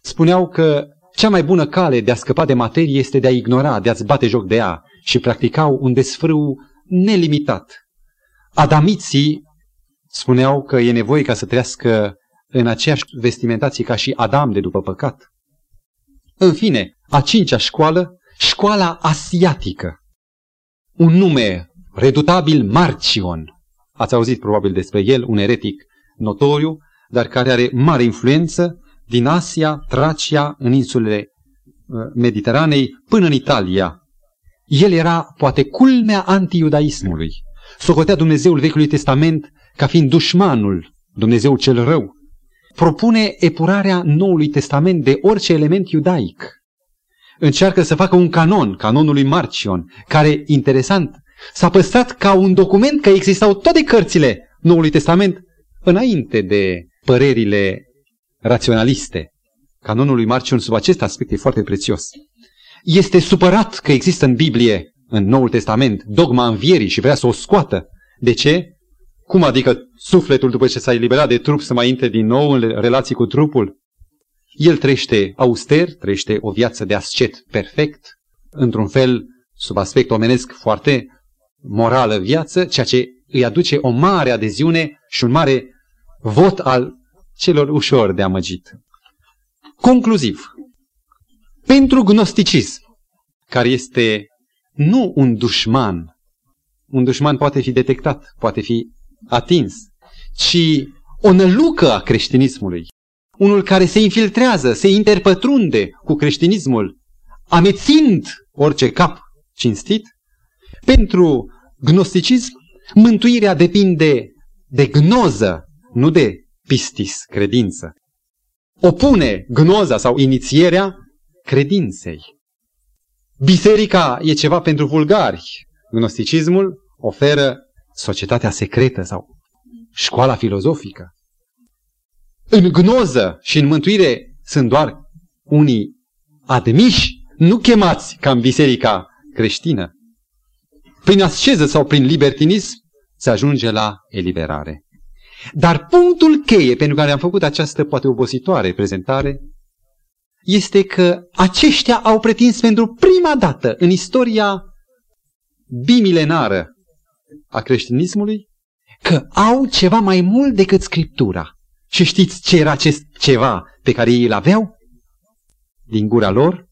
spuneau că cea mai bună cale de a scăpa de materie este de a ignora, de a-ți bate joc de ea și practicau un desfrâu nelimitat. Adamiții spuneau că e nevoie ca să trăiască în aceeași vestimentație ca și Adam de după păcat. În fine, a cincea școală, școala asiatică. Un nume redutabil Marcion. Ați auzit probabil despre el, un eretic notoriu, dar care are mare influență din Asia, Tracia, în insulele uh, Mediteranei, până în Italia. El era poate culmea antiudaismului. Socotea Dumnezeul Vechiului Testament ca fiind dușmanul, Dumnezeu cel rău. Propune epurarea Noului Testament de orice element iudaic. Încearcă să facă un canon, canonul lui Marcion, care, interesant, s-a păstrat ca un document că existau toate cărțile Noului Testament înainte de părerile raționaliste. Canonul lui Marcion sub acest aspect e foarte prețios. Este supărat că există în Biblie, în Noul Testament, dogma învierii și vrea să o scoată. De ce? Cum adică sufletul după ce s-a eliberat de trup să mai intre din nou în relații cu trupul? El trăiește auster, trăiește o viață de ascet perfect, într-un fel, sub aspect omenesc, foarte morală viață, ceea ce îi aduce o mare adeziune și un mare vot al celor ușor de amăgit. Concluziv, pentru gnosticism, care este nu un dușman, un dușman poate fi detectat, poate fi atins, ci o nălucă a creștinismului, unul care se infiltrează, se interpătrunde cu creștinismul, amețind orice cap cinstit, pentru gnosticism, mântuirea depinde de gnoză, nu de pistis, credință. Opune gnoza sau inițierea credinței. Biserica e ceva pentru vulgari. Gnosticismul oferă societatea secretă sau școala filozofică. În gnoză și în mântuire sunt doar unii admiși, nu chemați ca în biserica creștină. Prin asceză sau prin libertinism se ajunge la eliberare. Dar punctul cheie pentru care am făcut această poate obositoare prezentare este că aceștia au pretins pentru prima dată în istoria bimilenară a creștinismului că au ceva mai mult decât Scriptura. Și știți ce era acest ceva pe care ei îl aveau? Din gura lor,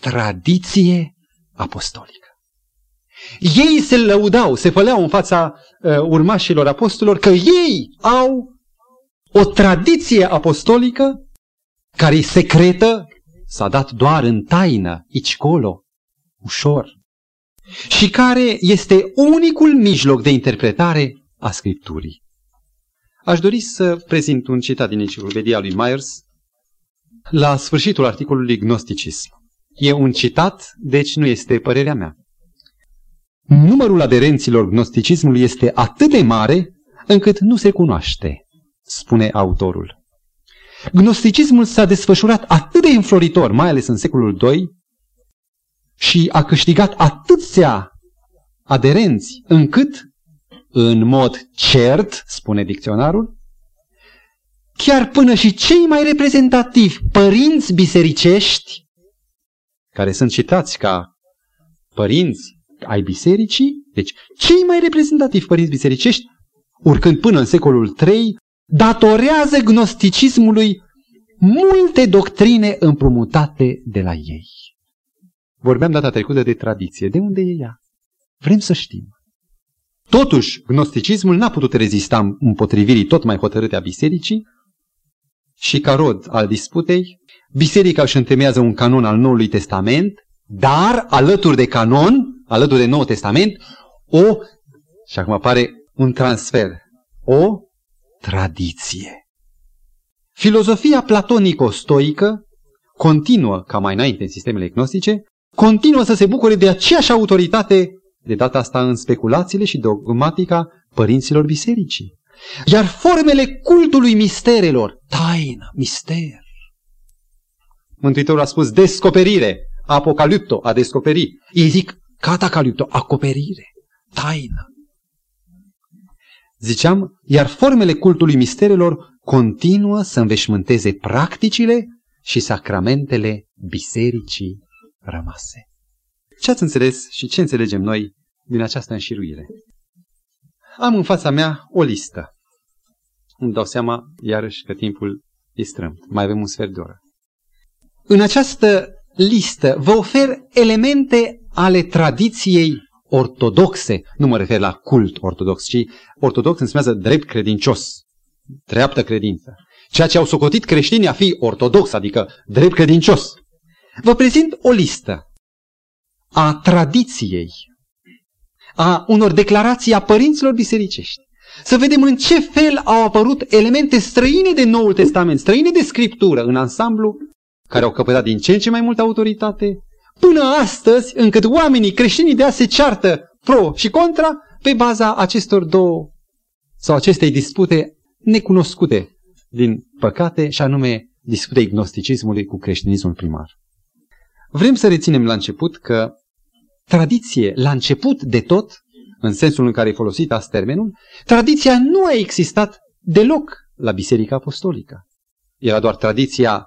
tradiție apostolică. Ei se lăudau, se făleau în fața uh, urmașilor apostolilor că ei au o tradiție apostolică care e secretă, s-a dat doar în taină, aici colo, ușor, și care este unicul mijloc de interpretare a Scripturii. Aș dori să prezint un citat din enciclopedia lui Myers la sfârșitul articolului Gnosticism. E un citat, deci nu este părerea mea. Numărul aderenților gnosticismului este atât de mare încât nu se cunoaște, spune autorul. Gnosticismul s-a desfășurat atât de înfloritor, mai ales în secolul II, și a câștigat atâția aderenți, încât, în mod cert, spune dicționarul, chiar până și cei mai reprezentativi părinți bisericești, care sunt citați ca părinți ai bisericii, deci cei mai reprezentativi părinți bisericești, urcând până în secolul III, datorează gnosticismului multe doctrine împrumutate de la ei. Vorbeam data trecută de tradiție. De unde e ea? Vrem să știm. Totuși, gnosticismul n-a putut rezista împotrivirii tot mai hotărâte a bisericii și ca rod al disputei, biserica își întemeiază un canon al Noului Testament, dar alături de canon, alături de Noul Testament, o, și acum apare un transfer, o tradiție. Filozofia platonico-stoică continuă, ca mai înainte în sistemele gnostice, continuă să se bucure de aceeași autoritate, de data asta în speculațiile și dogmatica părinților bisericii. Iar formele cultului misterelor, taină, mister. Mântuitorul a spus descoperire, apocalipto, a descoperi. Ei zic catacalipto, acoperire, taină. Ziceam, iar formele cultului misterelor continuă să înveșmânteze practicile și sacramentele bisericii rămase. Ce ați înțeles și ce înțelegem noi din această înșiruire? Am în fața mea o listă. Îmi dau seama, iarăși, că timpul e strâmt. Mai avem un sfert de oră. În această listă vă ofer elemente ale tradiției ortodoxe. Nu mă refer la cult ortodox, ci ortodox înseamnă drept credincios, dreaptă credință. Ceea ce au socotit creștinii a fi ortodox, adică drept credincios. Vă prezint o listă a tradiției, a unor declarații a părinților bisericești. Să vedem în ce fel au apărut elemente străine de Noul Testament, străine de Scriptură în ansamblu, care au căpătat din ce în ce mai multă autoritate, până astăzi, încât oamenii creștinii de azi se ceartă pro și contra pe baza acestor două sau acestei dispute necunoscute din păcate, și anume disputei gnosticismului cu creștinismul primar. Vrem să reținem la început că tradiție, la început de tot, în sensul în care e folosit azi termenul, tradiția nu a existat deloc la Biserica Apostolică. Era doar tradiția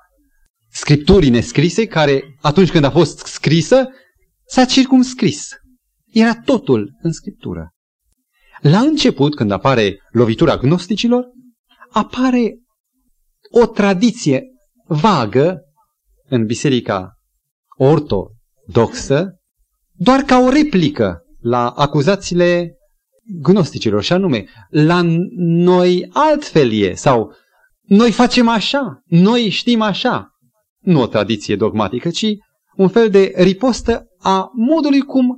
scripturii nescrise, care atunci când a fost scrisă, s-a circumscris. Era totul în scriptură. La început, când apare lovitura gnosticilor, apare o tradiție vagă în biserica ortodoxă, doar ca o replică la acuzațiile gnosticilor, și anume, la noi altfel e, sau noi facem așa, noi știm așa. Nu o tradiție dogmatică, ci un fel de ripostă a modului cum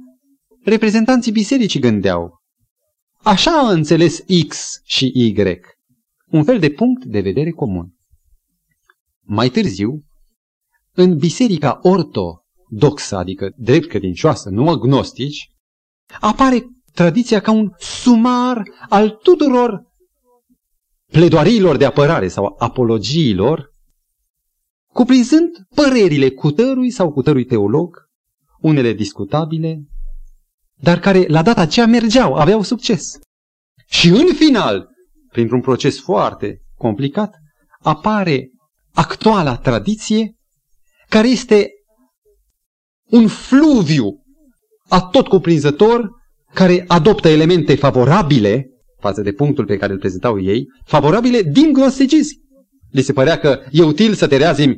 reprezentanții bisericii gândeau. Așa a înțeles X și Y. Un fel de punct de vedere comun. Mai târziu, în biserica ortodoxă, adică drept credincioasă, nu agnostici, apare tradiția ca un sumar al tuturor pledoariilor de apărare sau apologiilor, cuprinzând părerile cutărui sau cutărui teolog, unele discutabile, dar care la data aceea mergeau, aveau succes. Și în final, printr-un proces foarte complicat, apare actuala tradiție, care este un fluviu atot cuprinzător, care adoptă elemente favorabile față de punctul pe care îl prezentau ei, favorabile din gnosticism. Li se părea că e util să te reazim,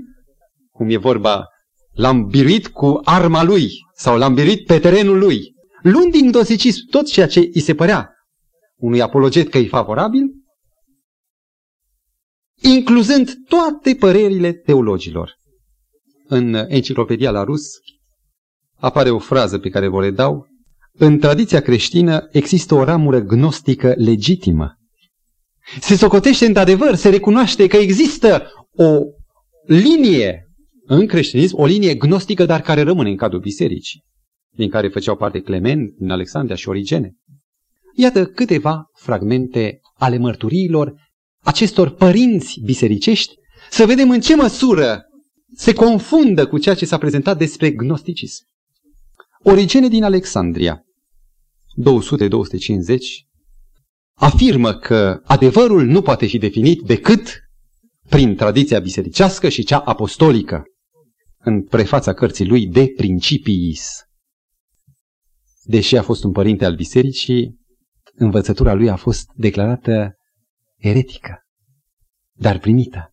cum e vorba, l-am biruit cu arma lui sau l-am biruit pe terenul lui. Luând din gnosticism tot ceea ce îi se părea unui apologet că e favorabil, incluzând toate părerile teologilor. În enciclopedia la rus apare o frază pe care vă le dau. În tradiția creștină există o ramură gnostică legitimă. Se socotește într-adevăr, se recunoaște că există o linie în creștinism, o linie gnostică, dar care rămâne în cadrul bisericii, din care făceau parte Clement, din Alexandria și Origene. Iată câteva fragmente ale mărturiilor acestor părinți bisericești, să vedem în ce măsură se confundă cu ceea ce s-a prezentat despre gnosticism. Origene din Alexandria, 200-250, afirmă că adevărul nu poate fi definit decât prin tradiția bisericească și cea apostolică, în prefața cărții lui De Principiis. Deși a fost un părinte al bisericii, învățătura lui a fost declarată eretică, dar primită.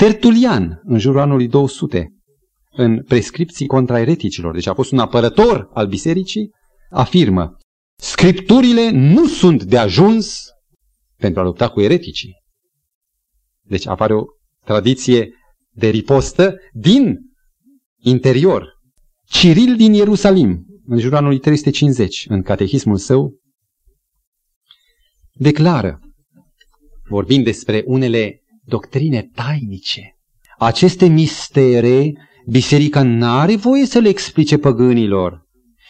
Tertulian, în jurul anului 200, în prescripții contra ereticilor, deci a fost un apărător al bisericii, afirmă, Scripturile nu sunt de ajuns pentru a lupta cu ereticii. Deci apare o tradiție de ripostă din interior. Ciril din Ierusalim, în jurul anului 350, în catehismul său, declară, vorbind despre unele doctrine tainice, aceste mistere, biserica n-are voie să le explice păgânilor.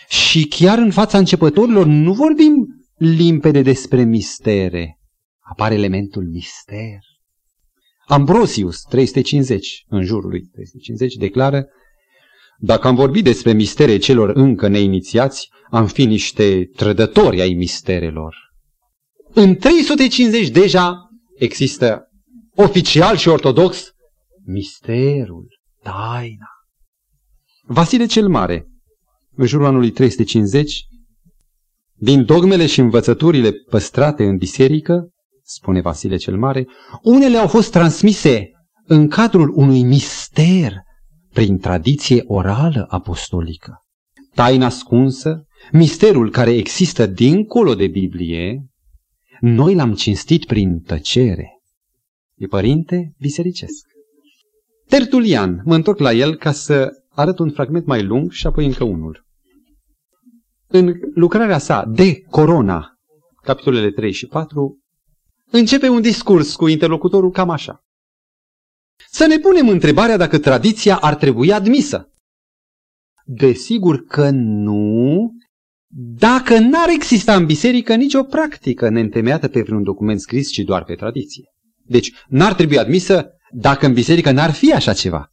Și chiar în fața începătorilor nu vorbim limpede despre mistere. Apare elementul mister. Ambrosius, 350, în jurul lui 350, declară Dacă am vorbit despre mistere celor încă neinițiați, am fi niște trădători ai misterelor. În 350 deja există oficial și ortodox misterul, taina. Vasile cel Mare, în jurul anului 350, din dogmele și învățăturile păstrate în biserică, spune Vasile cel Mare, unele au fost transmise în cadrul unui mister prin tradiție orală apostolică. Taina ascunsă, misterul care există dincolo de Biblie, noi l-am cinstit prin tăcere. E părinte bisericesc. Tertulian, mă întorc la el ca să arăt un fragment mai lung și apoi încă unul. În lucrarea sa de Corona, capitolele 3 și 4, începe un discurs cu interlocutorul cam așa. Să ne punem întrebarea dacă tradiția ar trebui admisă. Desigur că nu, dacă n-ar exista în biserică nicio practică neîntemeiată pe vreun document scris, ci doar pe tradiție. Deci n-ar trebui admisă dacă în biserică n-ar fi așa ceva.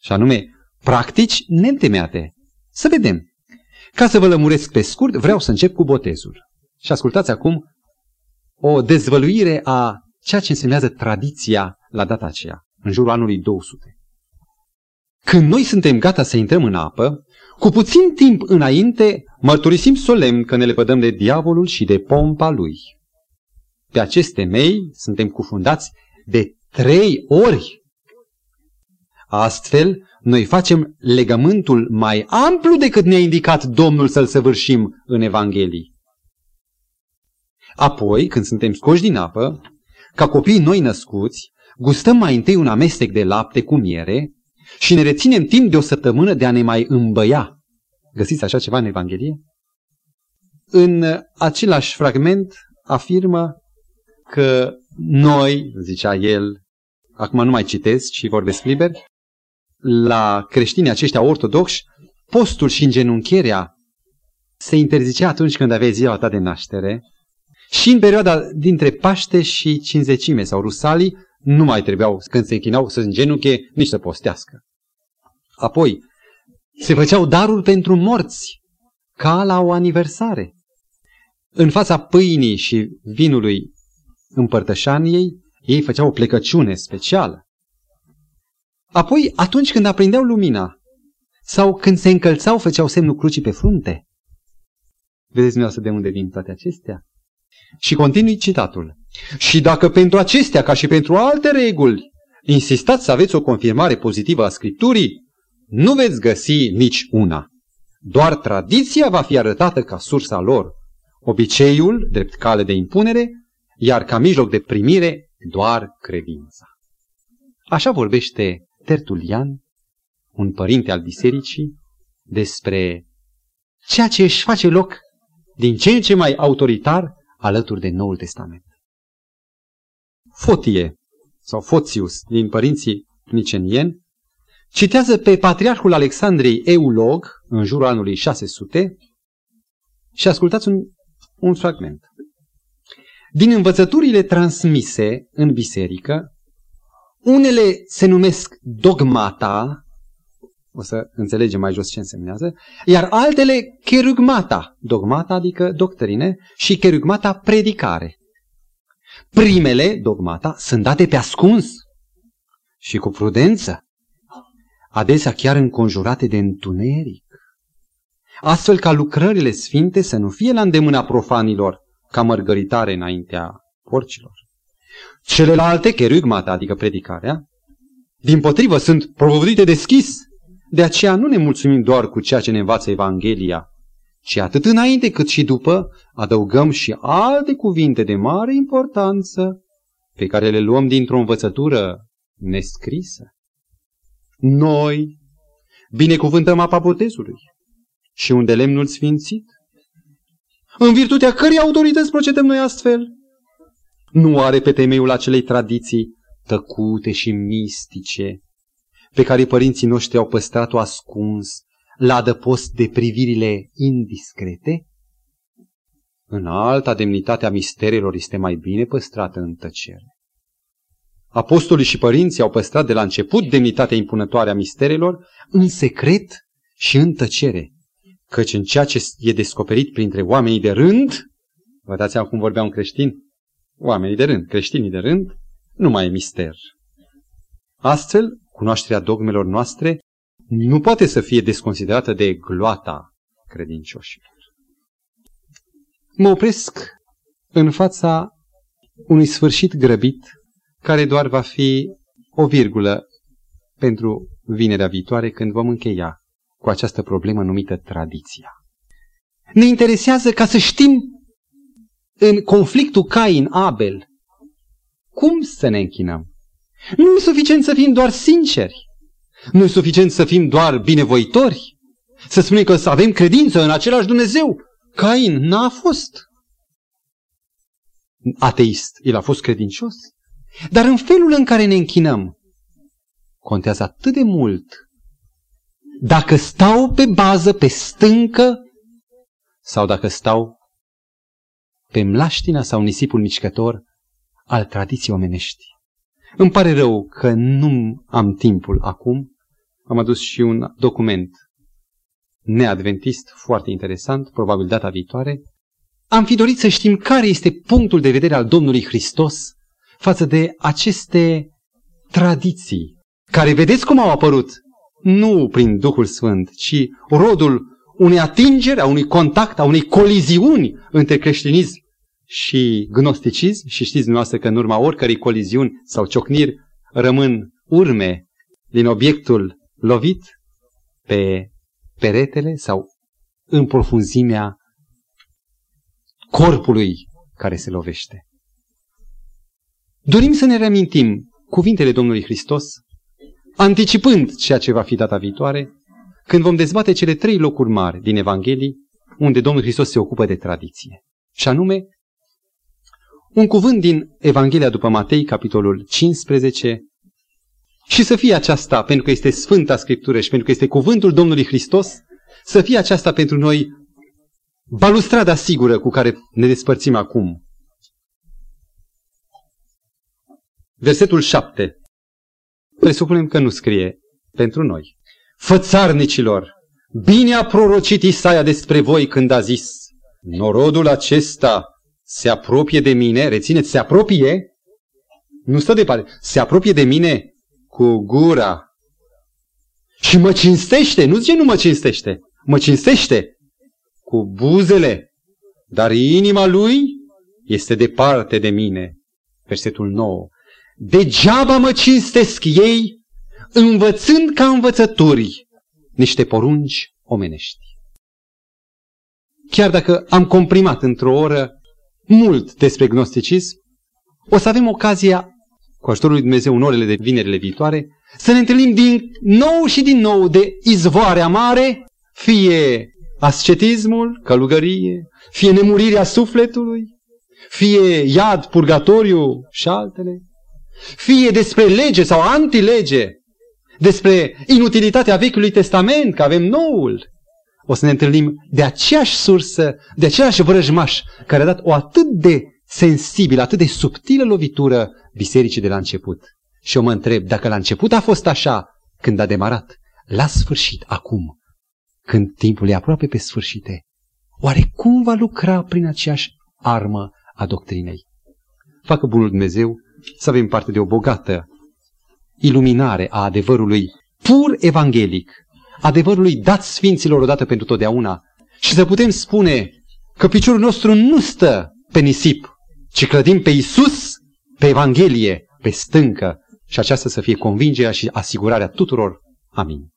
Și anume, practici neîntemeiate. Să vedem. Ca să vă lămuresc pe scurt, vreau să încep cu botezul. Și ascultați acum o dezvăluire a ceea ce însemnează tradiția la data aceea, în jurul anului 200. Când noi suntem gata să intrăm în apă, cu puțin timp înainte mărturisim solemn că ne lepădăm de diavolul și de pompa lui. Pe aceste mei suntem cufundați de trei ori. Astfel, noi facem legământul mai amplu decât ne-a indicat Domnul să-l săvârșim în Evanghelii. Apoi, când suntem scoși din apă, ca copii noi născuți, gustăm mai întâi un amestec de lapte cu miere și ne reținem timp de o săptămână de a ne mai îmbăia. Găsiți așa ceva în Evanghelie? În același fragment afirmă că noi, zicea el, acum nu mai citesc și vorbesc liber, la creștinii aceștia ortodoxi, postul și îngenuncherea se interzicea atunci când aveai ziua ta de naștere și în perioada dintre Paște și Cinzecime sau Rusalii nu mai trebuiau, când se închinau, să îngenunche, nici să postească. Apoi, se făceau daruri pentru morți, ca la o aniversare. În fața pâinii și vinului împărtășaniei, ei făceau o plecăciune specială. Apoi, atunci când aprindeau lumina sau când se încălțau, făceau semnul crucii pe frunte. Vedeți dumneavoastră de unde vin toate acestea? Și continui citatul. Și dacă pentru acestea, ca și pentru alte reguli, insistați să aveți o confirmare pozitivă a Scripturii, nu veți găsi nici una. Doar tradiția va fi arătată ca sursa lor, obiceiul, drept cale de impunere, iar ca mijloc de primire, doar credința. Așa vorbește Tertulian, un părinte al bisericii, despre ceea ce își face loc din ce în ce mai autoritar alături de Noul Testament. Fotie sau Fotius din părinții nicenieni citează pe patriarhul Alexandriei Eulog în jurul anului 600 și ascultați un, un fragment. Din învățăturile transmise în biserică, unele se numesc dogmata, o să înțelegem mai jos ce însemnează, iar altele cherugmata, dogmata adică doctrine, și cherugmata predicare. Primele, dogmata, sunt date pe ascuns și cu prudență, adesea chiar înconjurate de întuneric, astfel ca lucrările sfinte să nu fie la îndemâna profanilor ca mărgăritare înaintea porcilor. Celelalte, cherugmata, adică predicarea, din potrivă sunt propovădite deschis. De aceea nu ne mulțumim doar cu ceea ce ne învață Evanghelia, ci atât înainte cât și după adăugăm și alte cuvinte de mare importanță pe care le luăm dintr-o învățătură nescrisă. Noi binecuvântăm apa botezului și unde lemnul sfințit. În virtutea cărei autorități procedăm noi astfel? Nu are pe temeiul acelei tradiții tăcute și mistice pe care părinții noștri au păstrat-o ascuns la adăpost de privirile indiscrete? În alta demnitate a misterilor este mai bine păstrată în tăcere. Apostolii și părinții au păstrat de la început demnitatea impunătoare a misterilor în secret și în tăcere, căci în ceea ce e descoperit printre oamenii de rând, vă dați seama cum vorbea un creștin? Oamenii de rând, creștinii de rând, nu mai e mister. Astfel, cunoașterea dogmelor noastre nu poate să fie desconsiderată de gloata credincioșilor. Mă opresc în fața unui sfârșit grăbit care doar va fi o virgulă pentru vinerea viitoare când vom încheia cu această problemă numită tradiția. Ne interesează ca să știm în conflictul Cain-Abel cum să ne închinăm. Nu e suficient să fim doar sinceri. Nu e suficient să fim doar binevoitori. Să spunem că să avem credință în același Dumnezeu. Cain n-a fost ateist, el a fost credincios. Dar în felul în care ne închinăm, contează atât de mult dacă stau pe bază, pe stâncă, sau dacă stau pe mlaștina sau nisipul mișcător al tradiției omenești. Îmi pare rău că nu am timpul acum. Am adus și un document neadventist foarte interesant, probabil data viitoare. Am fi dorit să știm care este punctul de vedere al Domnului Hristos față de aceste tradiții, care vedeți cum au apărut, nu prin Duhul Sfânt, ci rodul unei atingeri, a unui contact, a unei coliziuni între creștinism și gnosticism și știți dumneavoastră că în urma oricărei coliziuni sau ciocniri rămân urme din obiectul lovit pe peretele sau în profunzimea corpului care se lovește. Dorim să ne reamintim cuvintele Domnului Hristos, anticipând ceea ce va fi data viitoare, când vom dezbate cele trei locuri mari din Evanghelii, unde Domnul Hristos se ocupă de tradiție. Și anume, un cuvânt din Evanghelia după Matei, capitolul 15, și să fie aceasta, pentru că este Sfânta Scriptură și pentru că este cuvântul Domnului Hristos, să fie aceasta pentru noi balustrada sigură cu care ne despărțim acum. Versetul 7. Presupunem că nu scrie pentru noi. Fățarnicilor, bine a prorocit Isaia despre voi când a zis, norodul acesta se apropie de mine, rețineți, se apropie, nu stă departe, se apropie de mine cu gura și mă cinstește, nu zice nu mă cinstește, mă cinstește cu buzele, dar inima lui este departe de mine. Versetul 9. Degeaba mă cinstesc ei, învățând ca învățături niște porunci omenești. Chiar dacă am comprimat într-o oră mult despre gnosticism, o să avem ocazia, cu ajutorul lui Dumnezeu în orele de vinerile viitoare, să ne întâlnim din nou și din nou de izvoare amare, fie ascetismul, călugărie, fie nemurirea sufletului, fie iad, purgatoriu și altele, fie despre lege sau antilege, despre inutilitatea Vechiului Testament, că avem noul, o să ne întâlnim de aceeași sursă, de același vrăjmaș, care a dat o atât de sensibilă, atât de subtilă lovitură bisericii de la început. Și eu mă întreb, dacă la început a fost așa, când a demarat, la sfârșit, acum, când timpul e aproape pe sfârșite, oare cum va lucra prin aceeași armă a doctrinei? Facă bunul Dumnezeu să avem parte de o bogată iluminare a adevărului pur evanghelic, adevărului dat sfinților odată pentru totdeauna și să putem spune că piciorul nostru nu stă pe nisip, ci clădim pe Isus, pe Evanghelie, pe stâncă și aceasta să fie convingerea și asigurarea tuturor. Amin.